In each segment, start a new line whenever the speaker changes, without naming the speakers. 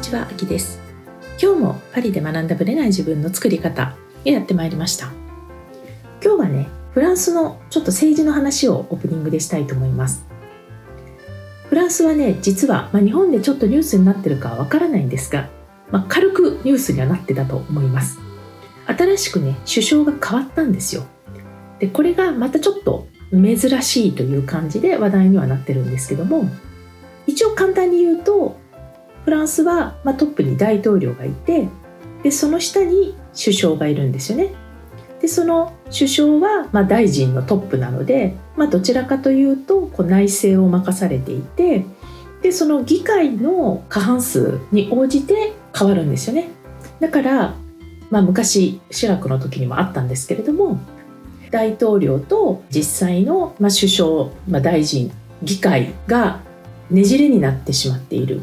にちは、あきです。今日もパリで学んだぶれない自分の作り方をやってまいりました。今日はね、フランスのちょっと政治の話をオープニングでしたいと思います。フランスはね、実は、まあ、日本でちょっとニュースになってるかはわからないんですが、まあ、軽くニュースにはなってたと思います。新しくね、首相が変わったんですよ。でこれがまたちょっと珍しいという感じで話題にはなってるんですけども一応簡単に言うとフランスは、まあ、トップに大統領がいてでその下に首相がいるんですよね。でその首相は、まあ、大臣のトップなので、まあ、どちらかというとこう内政を任されていてでその議会の過半数に応じて変わるんですよね。だから、まあ、昔シラクの時にもあったんですけれども大統領と実際の、まあ、首相、まあ、大臣議会がねじれになってしまっている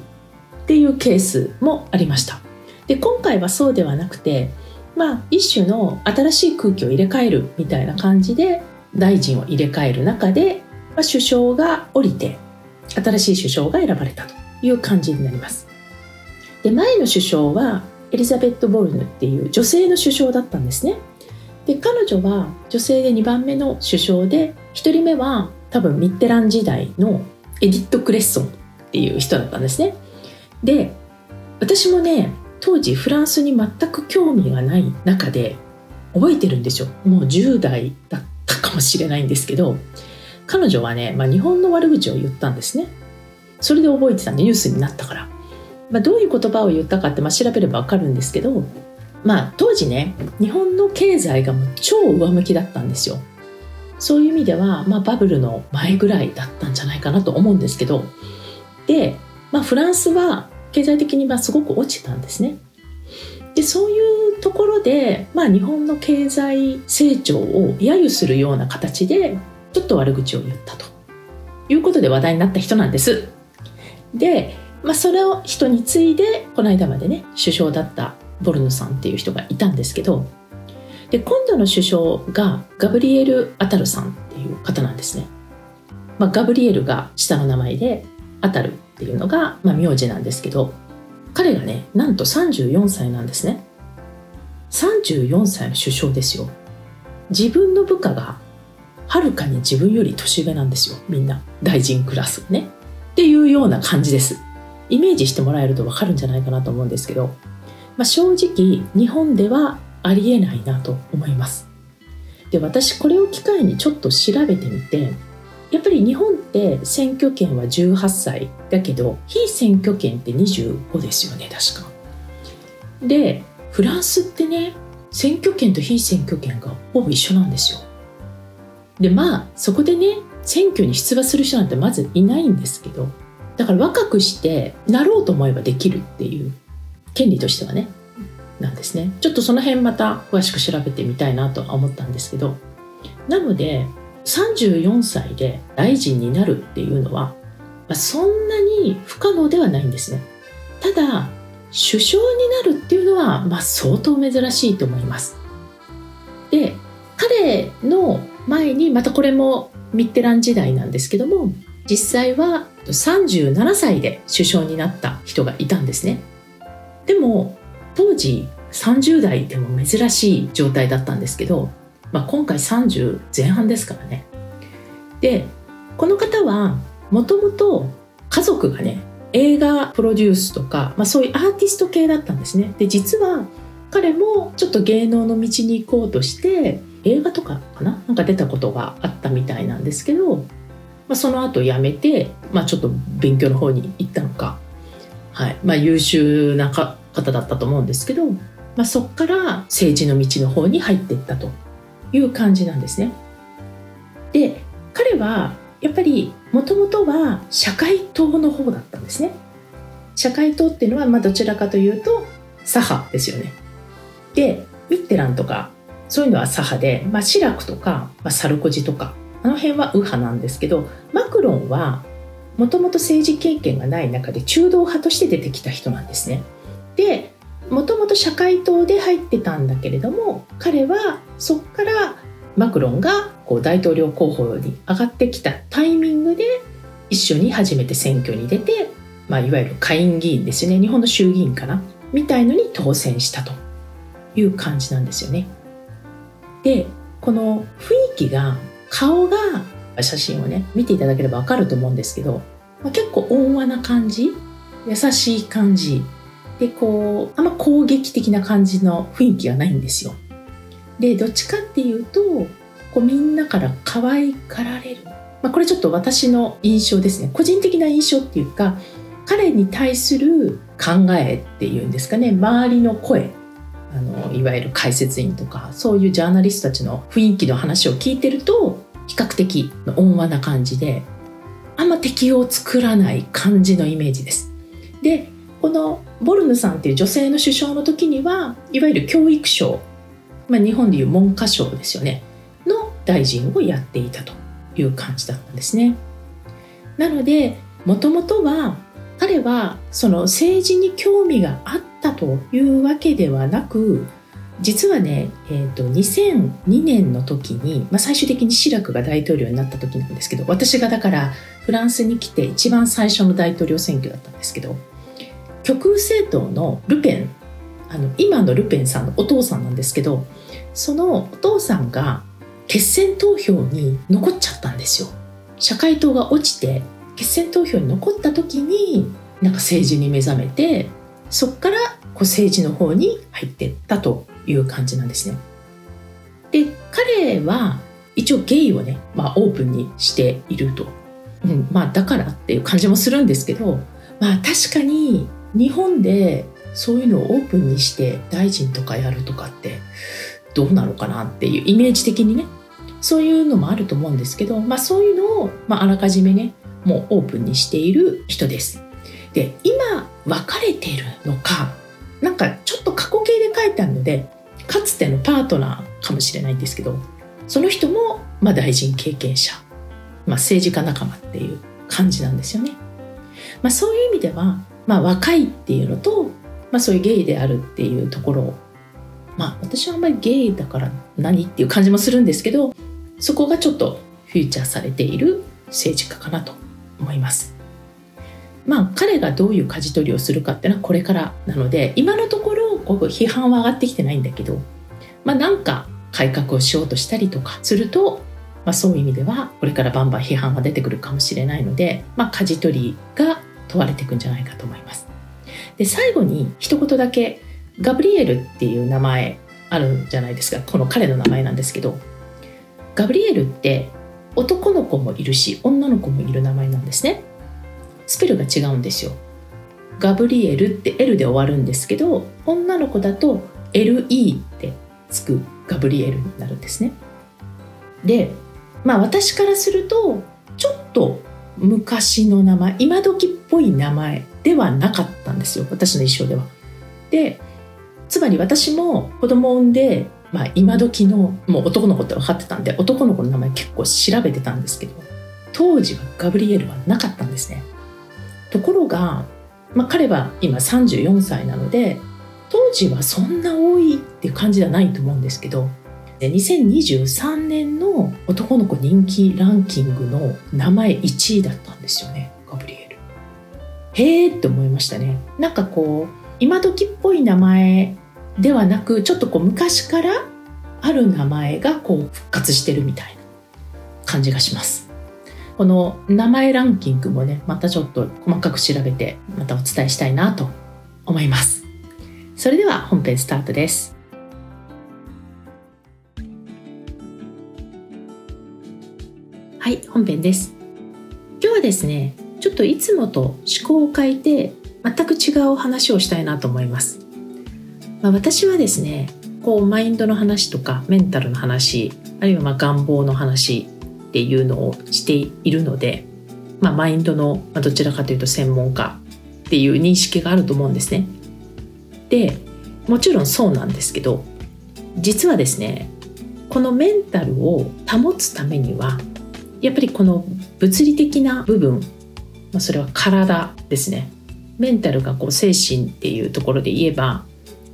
っていうケースもありました。で今回はそうではなくてまあ一種の新しい空気を入れ替えるみたいな感じで大臣を入れ替える中で、まあ、首相が降りて新しい首相が選ばれたという感じになります。で前の首相はエリザベット・ボルヌっていう女性の首相だったんですね。で彼女は女性で2番目の首相で1人目は多分ミッテラン時代のエディット・クレッソンっていう人だったんですね。で私もね当時フランスに全く興味がない中で覚えてるんですよ。もう10代だったかもしれないんですけど彼女はね、まあ、日本の悪口を言ったんですね。それで覚えてたんでニュースになったから、まあ、どういう言葉を言ったかって、まあ、調べれば分かるんですけどまあ当時ね日本の経済がもう超上向きだったんですよ。そういう意味では、まあ、バブルの前ぐらいだったんじゃないかなと思うんですけど。で、まあ、フランスは経済的にますごく落ちたんですね。でそういうところで、まあ、日本の経済成長を揶揄するような形でちょっと悪口を言ったということで話題になった人なんです。で、まあ、それを人に次いでこの間までね首相だったボルヌさんっていう人がいたんですけどで今度の首相がガブリエル・アタルさんっていう方なんですね。まあ、ガブリエルが下の名前でアタルっていうのが、まあ、名字なんですけど彼がねなんと34歳なんですね。34歳の首相ですよ。自分の部下がはるかに自分より年上なんですよみんな大臣クラスね。っていうような感じです。イメージしてもらえると分かるんじゃないかなと思うんですけど、まあ、正直日本ではありえないなと思いますで私これを機会にちょっと調べてみてやっぱり日本って選挙権は18歳だけど非選挙権って25ですよね確か。でフランスってね選挙権と非選挙権がほぼ一緒なんですよ。でまあそこでね選挙に出馬する人なんてまずいないんですけどだから若くしてなろうと思えばできるっていう権利としてはねなんですね。ちょっとその辺また詳しく調べてみたいなとは思ったんですけど。なので34歳で大臣になるっていうのは、まあ、そんなに不可能ではないんですね。ただ首相になるっていうのは、まあ、相当珍しいと思います。で彼の前にまたこれもミッテラン時代なんですけども実際は37歳で首相になった人がいたんですね。でも当時30代でも珍しい状態だったんですけど、まあ、今回30前半ですからね。でこの方はもともと家族がね映画プロデュースとか、まあ、そういうアーティスト系だったんですね。で実は彼もちょっと芸能の道に行こうとして映画とかかな？なんか出たことがあったみたいなんですけど、まあ、その後辞めて、まあ、ちょっと勉強の方に行ったのか、はい。まあ、優秀な方だったと思うんですけど、まあ、そこから政治の道の方に入っていったと。いう感じなんですね。で彼はやっぱりもともとは社会党の方だったんですね。社会党っていうのはまあどちらかというと左派ですよね。でミッテランとかそういうのは左派で、まあ、シラクとか、まあ、サルコジとかあの辺は右派なんですけどマクロンはもともと政治経験がない中で中道派として出てきた人なんですね。でもともと社会党で入ってたんだけれども彼はそこからマクロンがこう大統領候補に上がってきたタイミングで一緒に初めて選挙に出てまあ、いわゆる下院議員ですね。日本の衆議院かな。みたいのに当選したと。いう感じなんですよね。でこの雰囲気が顔が写真をね見ていただければ分かると思うんですけど、まあ、結構温和な感じ。優しい感じ。でこうあんま攻撃的な感じの雰囲気がないんですよ。でどっちかっていうとこうみんなから可愛がられる、まあ、これちょっと私の印象ですね個人的な印象っていうか彼に対する考えっていうんですかね周りの声あのいわゆる解説員とかそういうジャーナリストたちの雰囲気の話を聞いてると比較的温和な感じであんま敵を作らない感じのイメージです。でこのボルヌさんっていう女性の首相の時にはいわゆる教育省、まあ、日本でいう文科省ですよねの大臣をやっていたという感じだったんですね。なのでもともとは彼はその政治に興味があったというわけではなく実はね、えーと、2002年の時に、まあ、最終的にシラクが大統領になった時なんですけど私がだからフランスに来て一番最初の大統領選挙だったんですけど極右政党のルペンあの今のルペンさんのお父さんなんですけどそのお父さんが決選投票に残っちゃったんですよ。社会党が落ちて決選投票に残った時になんか政治に目覚めてそこからこう政治の方に入ってったという感じなんですね。で彼は一応ゲイをね、まあ、オープンにしていると、うんまあ、だからっていう感じもするんですけど、まあ、確かに日本でそういうのをオープンにして大臣とかやるとかってどうなのかなっていうイメージ的にねそういうのもあると思うんですけど、まあ、そういうのを、まあ、あらかじめねもうオープンにしている人です。で今別れてるのかなんかちょっと過去形で書いてあるのでかつてのパートナーかもしれないんですけどその人もまあ大臣経験者、まあ、政治家仲間っていう感じなんですよね。まあ、そういう意味では、まあ、若いっていうのと、まあ、そういうゲイであるっていうところまあ私はあんまりゲイだから何っていう感じもするんですけどそこがちょっとフューチャーされている政治家かなと思います。まあ彼がどういう舵取りをするかっていうのはこれからなので今のところここ批判は上がってきてないんだけどまあなんか改革をしようとしたりとかすると、まあ、そういう意味ではこれからバンバン批判は出てくるかもしれないので、まあ、舵取りが問われていくんじゃないかと思います。で最後に一言だけガブリエルっていう名前あるんじゃないですか。この彼の名前なんですけどガブリエルって男の子もいるし女の子もいる名前なんですね。スペルが違うんですよ。ガブリエルって L で終わるんですけど女の子だと LE ってつくガブリエルになるんですね。でまあ私からするとちょっと昔の名前今時っぽい名前ではなかったんですよ私の印象では。でつまり私も子供を産んでまあ、今時のもう男の子って分かってたんで男の子の名前結構調べてたんですけど当時はガブリエルはなかったんですね。ところが、まあ、彼は今34歳なので当時はそんな多いっていう感じではないと思うんですけど2023年の男の子人気ランキングの名前1位だったんですよねガブリエル。へえって思いましたね。なんかこう今時っぽい名前ではなくちょっとこう昔からある名前がこう復活してるみたいな感じがします。この名前ランキングもねまたちょっと細かく調べてまたお伝えしたいなと思います。それでは本編スタートです。はい本編です今日はですねちょっといつもと思考を変えて全く違う話をしたいなと思いますまあ、私はですねこうマインドの話とかメンタルの話あるいはま願望の話っていうのをしているので、まあ、マインドのどちらかというと専門家っていう認識があると思うんですね。でもちろんそうなんですけど実はですねこのメンタルを保つためにはやっぱりこの物理的な部分、まあ、それは体ですね。メンタルがこう精神っていうところで言えば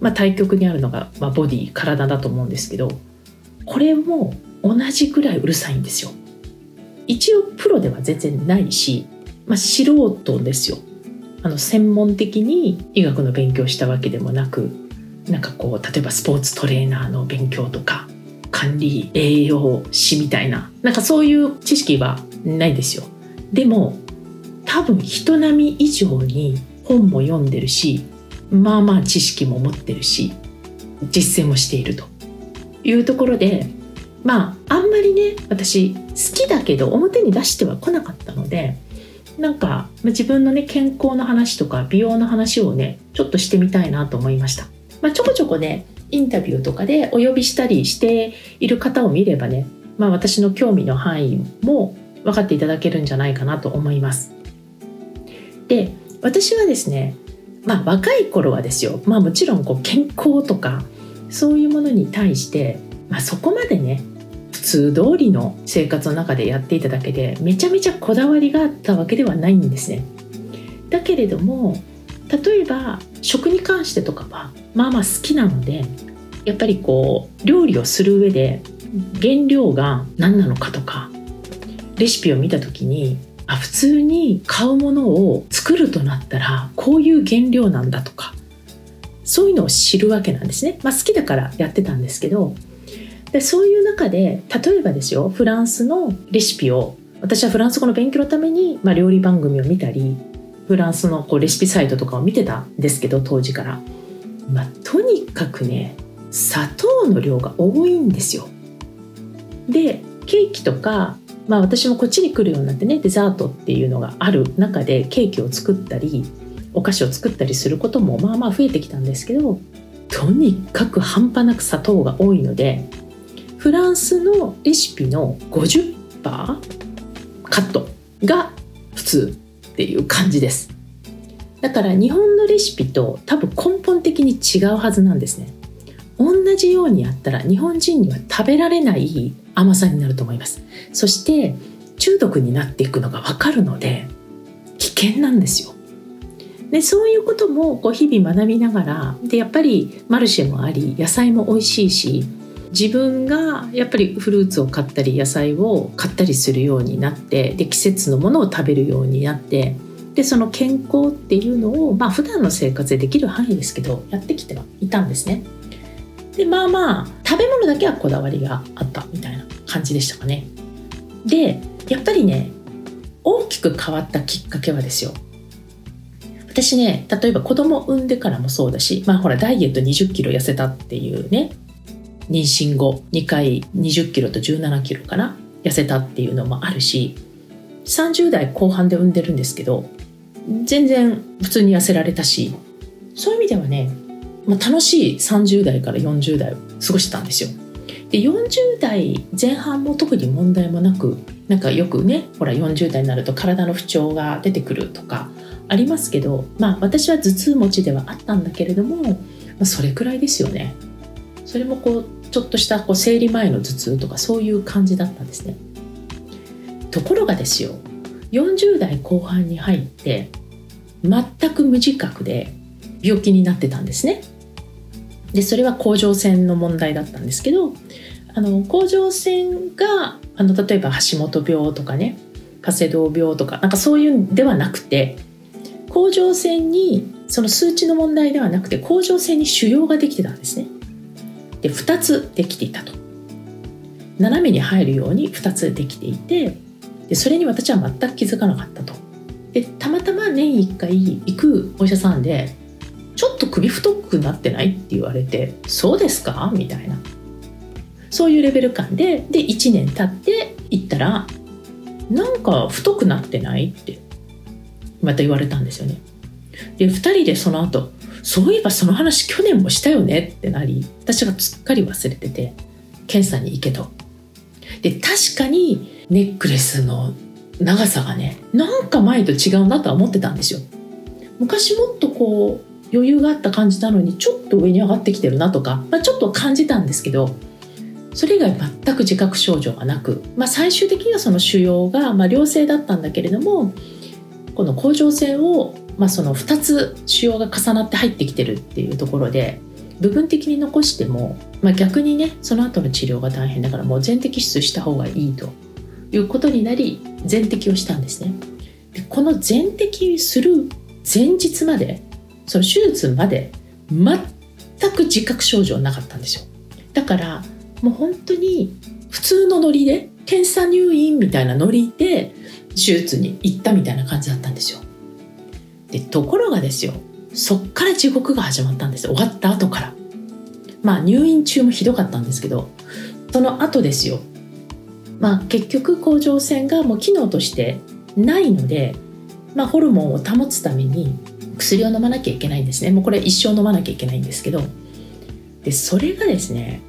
まあ、対極にあるのが、まあ、ボディ体だと思うんですけどこれも同じぐらいうるさいんですよ。一応プロでは全然ないし、まあ、素人ですよ。あの専門的に医学の勉強したわけでもなくなんかこう例えばスポーツトレーナーの勉強とか管理栄養士みたいな。なんかそういう知識はないですよ。でも多分人並み以上に本も読んでるしまあまあ知識も持ってるし実践もしていると。いうところでまああんまりね私好きだけど表に出しては来なかったのでなんか自分のね健康の話とか美容の話をねちょっとしてみたいなと思いました、まあ、ちょこちょこねインタビューとかでお呼びしたりしている方を見ればね、まあ、私の興味の範囲も分かっていただけるんじゃないかなと思いますで私はですねまあ若い頃はですよまあもちろんこう健康とかそういうものに対して、まあ、そこまでね普通通りの生活の中でやっていただけでめちゃめちゃこだわりがあったわけではないんですね。だけれども例えば食に関してとかはまあまあ好きなのでやっぱりこう料理をする上で原料が何なのかとかレシピを見た時にあ普通に買うものを作るとなったらこういう原料なんだとかそういうのを知るわけなんですね。まあ、好きだからやってたんですけどでそういう中で例えばですよフランスのレシピを私はフランス語の勉強のために、まあ、料理番組を見たりフランスのこうレシピサイトとかを見てたんですけど当時から、まあ、とにかくね砂糖の量が多いんですよ。でケーキとか、まあ、私もこっちに来るようになってねデザートっていうのがある中でケーキを作ったりお菓子を作ったりすることもまあまあ増えてきたんですけどとにかく半端なく砂糖が多いのでフランスのレシピの50%カットが普通っていう感じです。だから日本のレシピと多分根本的に違うはずなんですね。同じようにやったら日本人には食べられない甘さになると思います。そして中毒になっていくのが分かるので危険なんですよ。でそういうこともこう日々学びながらでやっぱりマルシェもあり野菜も美味しいし自分がやっぱりフルーツを買ったり野菜を買ったりするようになってで季節のものを食べるようになってでその健康っていうのをまあ普段の生活でできる範囲ですけどやってきてはいたんですね。でまあまあ食べ物だけはこだわりがあったみたいな感じでしたかね。でやっぱりね大きく変わったきっかけはですよ私ね例えば子供産んでからもそうだしまあほらダイエット2 0キロ痩せたっていうね妊娠後2回20キロと17キロかな？痩せたっていうのもあるし30代後半で産んでるんですけど全然普通に痩せられたしそういう意味ではね、まあ、楽しい30代から40代を過ごしてたんですよ。で40代前半も特に問題もなくなんかよくねほら40代になると体の不調が出てくるとかありますけどまあ私は頭痛持ちではあったんだけれども、まあ、それくらいですよね。それもこうちょっとしたこう生理前の頭痛とかそういう感じだったんですね。ところがですよ40代後半に入って全く無自覚で病気になってたんですね。でそれは甲状腺の問題だったんですけどあの甲状腺があの例えば橋本病とかねカセドウ病とかなんかそういうんではなくて甲状腺にその数値の問題ではなくて甲状腺に腫瘍ができてたんですね。で2つできていたと斜めに入るように2つできていてでそれに私は全く気づかなかったとでたまたま年1回行くお医者さんで「ちょっと首太くなってない?」って言われて「そうですか?」みたいなそういうレベル感でで1年経って行ったら「なんか太くなってない?」ってまた言われたんですよね。で2人でその後そういえばその話去年もしたよねってなり私がすっかり忘れてて検査に行けと。で確かにネックレスの長さがねなんか前と違うなとは思ってたんですよ。昔もっとこう余裕があった感じなのにちょっと上に上がってきてるなとか、まあ、ちょっと感じたんですけどそれ以外全く自覚症状がなく、まあ、最終的にはその腫瘍が、まあ、良性だったんだけれどもこの甲状腺をまあ、その2つ腫瘍が重なって入ってきてるっていうところで部分的に残しても、まあ、逆にねその後の治療が大変だからもう全摘出した方がいいということになり全摘をしたんですね。でこの全摘する前日までその手術まで全く自覚症状なかったんですよだからもう本当に普通のノリで検査入院みたいなノリで手術に行ったみたいな感じだったんですよでところがですよ。そっから地獄が始まったんです。終わった後から。まあ入院中もひどかったんですけどその後ですよ。まあ結局甲状腺がもう機能としてないので、まあ、ホルモンを保つために薬を飲まなきゃいけないんですね。もうこれ一生飲まなきゃいけないんですけど。でそれがですね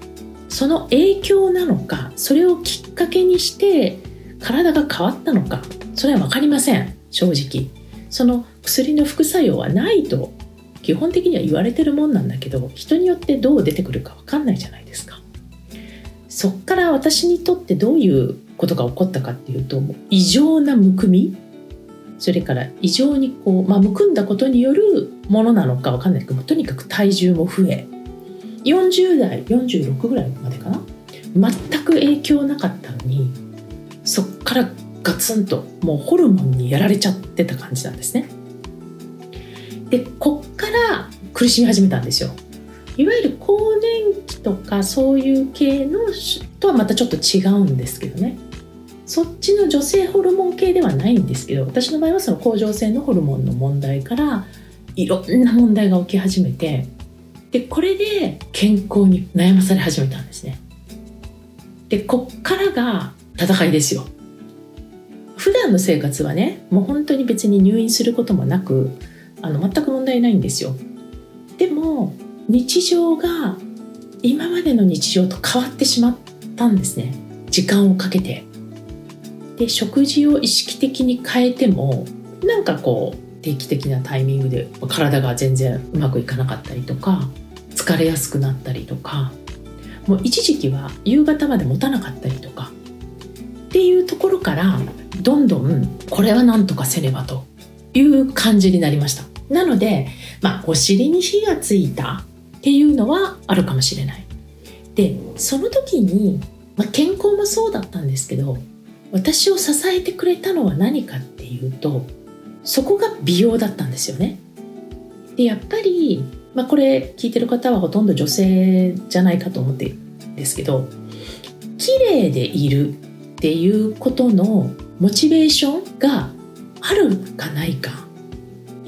その影響なのかそれをきっかけにして体が変わったのかそれは分かりません。正直。その薬の副作用はないと基本的には言われてるもんなんだけど人によってどう出てくるか分かんないじゃないですか。そっから私にとってどういうことが起こったかっていうと異常なむくみ。それから異常にこう、まあ、むくんだことによるものなのか分かんない。けどとにかく体重も増え。40代46ぐらいまでかな。全く影響なかったのにそっからガツンともうホルモンにやられちゃってた感じなんですね。でこっから苦しみ始めたんですよ。いわゆる更年期とかそういう系のとはまたちょっと違うんですけどね。そっちの女性ホルモン系ではないんですけど私の場合はその甲状腺のホルモンの問題からいろんな問題が起き始めてでこれで健康に悩まされ始めたんですね。でこっからが戦いですよ。普段の生活はねもう本当に別に入院することもなくあの全く問題ないんですよ。でも日常が今までの日常と変わってしまったんですね。時間をかけて。で食事を意識的に変えてもなんかこう定期的なタイミングで体が全然うまくいかなかったりとか疲れやすくなったりとかもう一時期は夕方まで持たなかったりとかっていうところからどんどんこれは何とかせねばという感じになりました。なので、まあ、お尻に火がついたっていうのはあるかもしれないでその時に、まあ、健康もそうだったんですけど私を支えてくれたのは何かっていうとそこが美容だったんですよね。でやっぱり、まあ、これ聞いてる方はほとんど女性じゃないかと思ってるんですけど綺麗でいるっていうことのモチベーションがあるかないか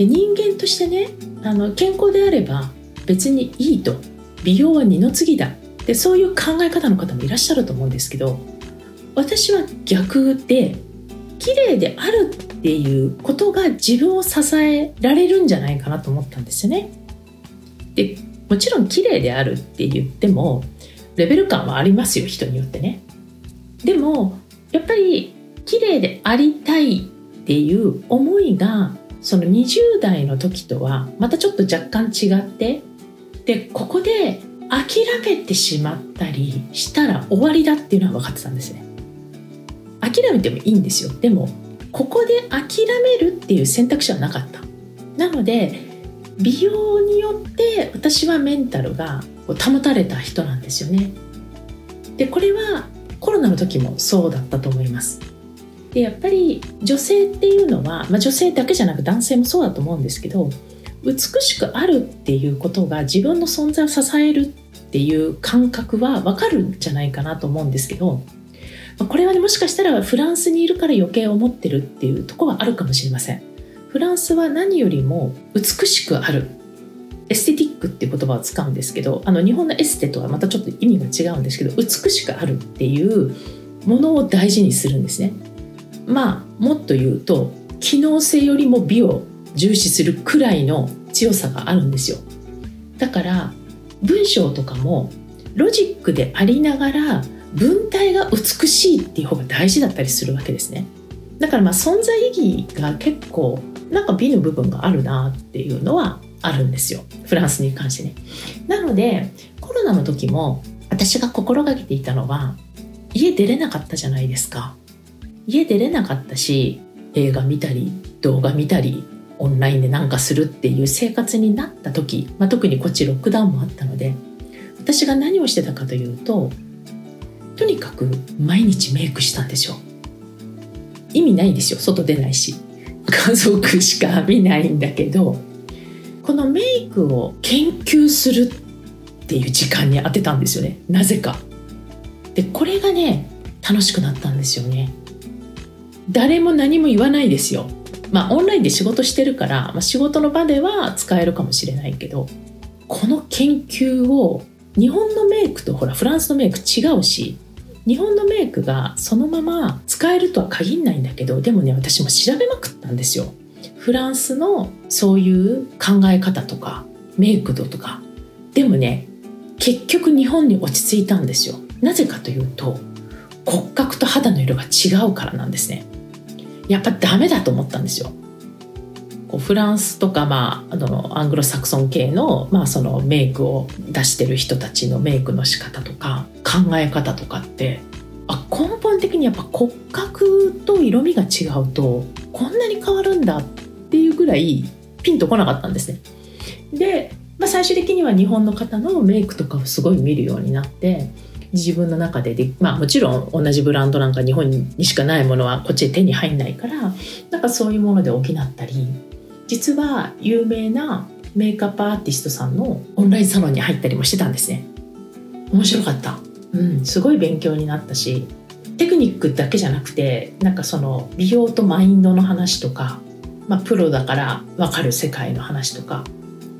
人間としてねあの健康であれば別にいいと美容は二の次だでそういう考え方の方もいらっしゃると思うんですけど私は逆で綺麗であるっていうことが自分を支えられるんじゃないかなと思ったんですよね。でもちろん綺麗であるって言ってもレベル感はありますよ人によってね。でもやっぱり綺麗でありたいっていう思いがその20代の時とはまたちょっと若干違ってでここで諦めてしまったりしたら終わりだっていうのは分かってたんですね。諦めてもいいんですよ。でもここで諦めるっていう選択肢はなかった。なので美容によって私はメンタルが保たれた人なんですよね。でこれはコロナの時もそうだったと思います。でやっぱり女性っていうのは、まあ、女性だけじゃなく男性もそうだと思うんですけど美しくあるっていうことが自分の存在を支えるっていう感覚は分かるんじゃないかなと思うんですけどこれはねもしかしたらフランスにいるから余計思ってるっていうとこはあるかもしれません。フランスは何よりも美しくある。エステティックっていう言葉を使うんですけどあの日本のエステとはまたちょっと意味が違うんですけど美しくあるっていうものを大事にするんですね。まあもっと言うと機能性よりも美を重視するくらいの強さがあるんですよ。だから文章とかもロジックでありながら文体が美しいっていう方が大事だったりするわけですね。だからまあ存在意義が結構なんか美の部分があるなっていうのはあるんですよ。フランスに関してね。なのでコロナの時も私が心がけていたのは家出れなかったじゃないですか。家出れなかったし映画見たり動画見たりオンラインでなんかするっていう生活になった時、まあ、特にこっちロックダウンもあったので私が何をしてたかというととにかく毎日メイクしたんですよ意味ないんですよ外出ないし家族しか見ないんだけどこのメイクを研究するっていう時間に当てたんですよねなぜか。でこれがね楽しくなったんですよね。誰も何も言わないですよ。まあオンラインで仕事してるから、まあ、仕事の場では使えるかもしれないけどこの研究を日本のメイクとほらフランスのメイク違うし日本のメイクがそのまま使えるとは限らないんだけどでもね私も調べまくったんですよ。フランスのそういう考え方とかメイク度とかでもね結局日本に落ち着いたんですよ。なぜかというと骨格と肌の色が違うからなんですね。やっぱダメだと思ったんですよ。こうフランスとか、まあ、あのアングロサクソン系の,、まあそのメイクを出してる人たちのメイクの仕方とか考え方とかってあ根本的にやっぱ骨格と色味が違うとこんなに変わるんだっていうぐらいピンとこなかったんですね。で、まあ、最終的には日本の方のメイクとかをすごい見るようになって自分の中でで、まあ、もちろん同じブランドなんか日本にしかないものはこっちで手に入んないからなんかそういうもので補ったり実は有名なメイクアップアーティストさんのオンラインサロンに入ったりもしてたんですね。面白かった。うんすごい勉強になったしテクニックだけじゃなくてなんかその美容とマインドの話とか、まあ、プロだから分かる世界の話とか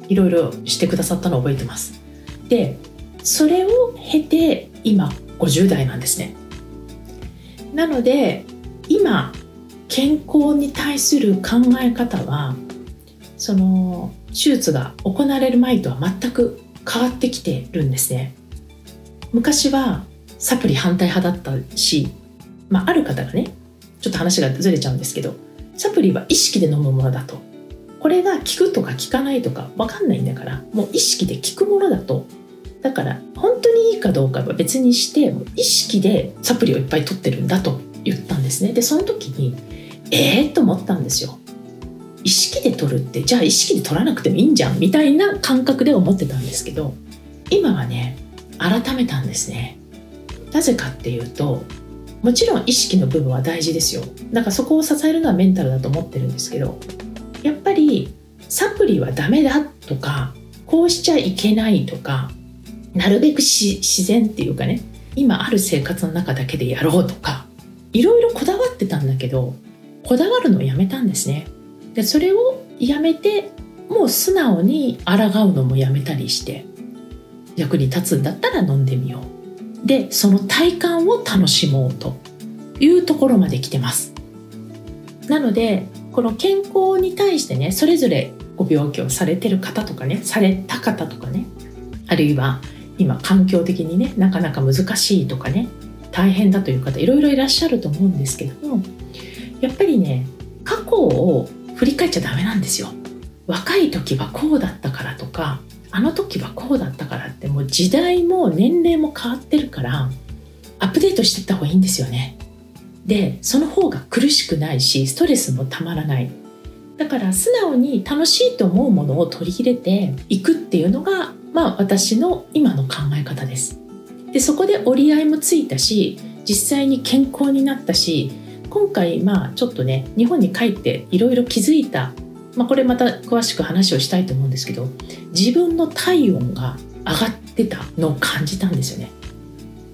いろいろしてくださったのを覚えてます。でそれを経て今50代なんですね。なので今健康に対する考え方はその手術が行われる前とは全く変わってきてるんですね。昔はサプリ反対派だったし、まあ、ある方がねちょっと話がずれちゃうんですけどサプリは意識で飲むものだと。これが効くとか効かないとか分かんないんだからもう意識で効くものだとだから本当にいいかどうかは別にして意識でサプリをいっぱい取ってるんだと言ったんですね。でその時にええー、と思ったんですよ。意識で取るってじゃあ意識で取らなくてもいいんじゃんみたいな感覚で思ってたんですけど今はね改めたんですね。なぜかっていうともちろん意識の部分は大事ですよ。だからそこを支えるのはメンタルだと思ってるんですけどやっぱりサプリはダメだとかこうしちゃいけないとかなるべく自然っていうかね今ある生活の中だけでやろうとかいろいろこだわってたんだけどこだわるのをやめたんですね。でそれをやめてもう素直に抗うのもやめたりして役に立つんだったら飲んでみよう。でその体感を楽しもうというところまで来てます。なのでこの健康に対してねそれぞれご病気をされてる方とかねされた方とかねあるいは今環境的にねなかなか難しいとかね大変だという方いろいろいらっしゃると思うんですけどもやっぱりね過去を振り返っちゃダメなんですよ。若い時はこうだったからとかあの時はこうだったからってもう時代も年齢も変わってるからアップデートしていった方がいいんですよね。でその方が苦しくないしストレスもたまらない。だから素直に楽しいと思うものを取り入れていくっていうのがまあ私の今の考え方です。でそこで折り合いもついたし実際に健康になったし今回まあちょっとね日本に帰っていろいろ気づいた、まあ、これまた詳しく話をしたいと思うんですけど自分の体温が上がってたのを感じたんですよね。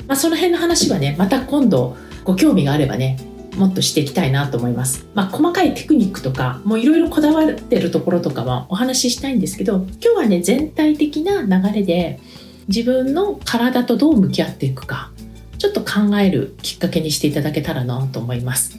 まあ、その辺の話はねまた今度ご興味があればねもっとしていきたいなと思います。まあ、細かいテクニックとか、もういろいろこだわってるところとかはお話ししたいんですけど、今日はね、全体的な流れで自分の体とどう向き合っていくか、ちょっと考えるきっかけにしていただけたらなと思います。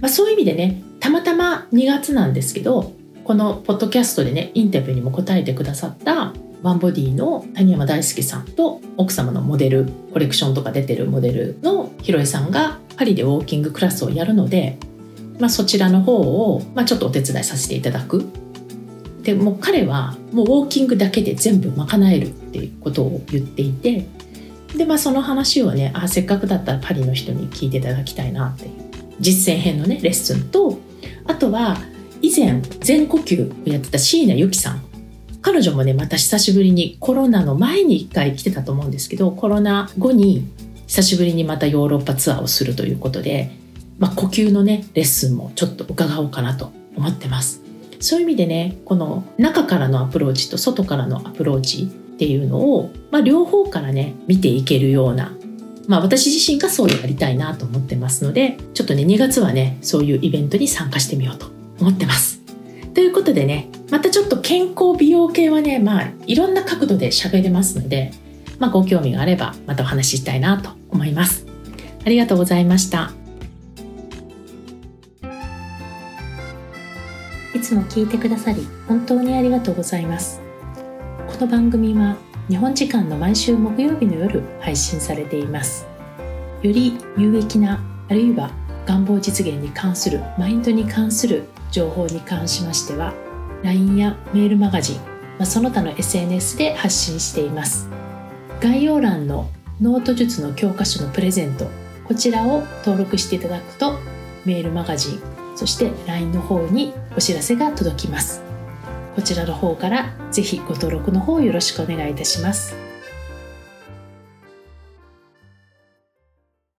まあ、そういう意味でね、たまたま2月なんですけど、このポッドキャストでね、インタビューにも答えてくださったワンボディの谷山大輔さんと奥様のモデルコレクションとか出てるモデルのひろえさんがパリでウォーキングクラスをやるので、まあ、そちらの方を、まあ、ちょっとお手伝いさせていただく。でもう彼はもうウォーキングだけで全部賄えるっていうことを言っていてで、まあ、その話をねあせっかくだったらパリの人に聞いていただきたいなっていう実践編のねレッスンとあとは以前全呼吸をやってた椎名由紀さん彼女もねまた久しぶりにコロナの前に1回来てたと思うんですけどコロナ後に久しぶりにまたヨーロッパツアーをするということでまあ、呼吸のねレッスンもちょっと伺おうかなと思ってます。そういう意味でねこの中からのアプローチと外からのアプローチっていうのを、まあ、両方からね見ていけるようなまあ私自身がそうやりたいなと思ってますのでちょっとね2月はねそういうイベントに参加してみようと思ってます。ということでねまたちょっと健康美容系はねまあいろんな角度で喋れますので、まあ、ご興味があればまたお話ししたいなと思います。ありがとうございました。いつも聞いてくださり本当にありがとうございます。この番組は日本時間の毎週木曜日の夜配信されています。より有益なあるいは願望実現に関するマインドに関する情報に関しましては LINE やメールマガジン、まあ、その他の SNS で発信しています。概要欄のノート術の教科書のプレゼント。こちらを登録していただくとメールマガジンそして LINE の方にお知らせが届きます。こちらの方からぜひご登録の方よろしくお願いいたします。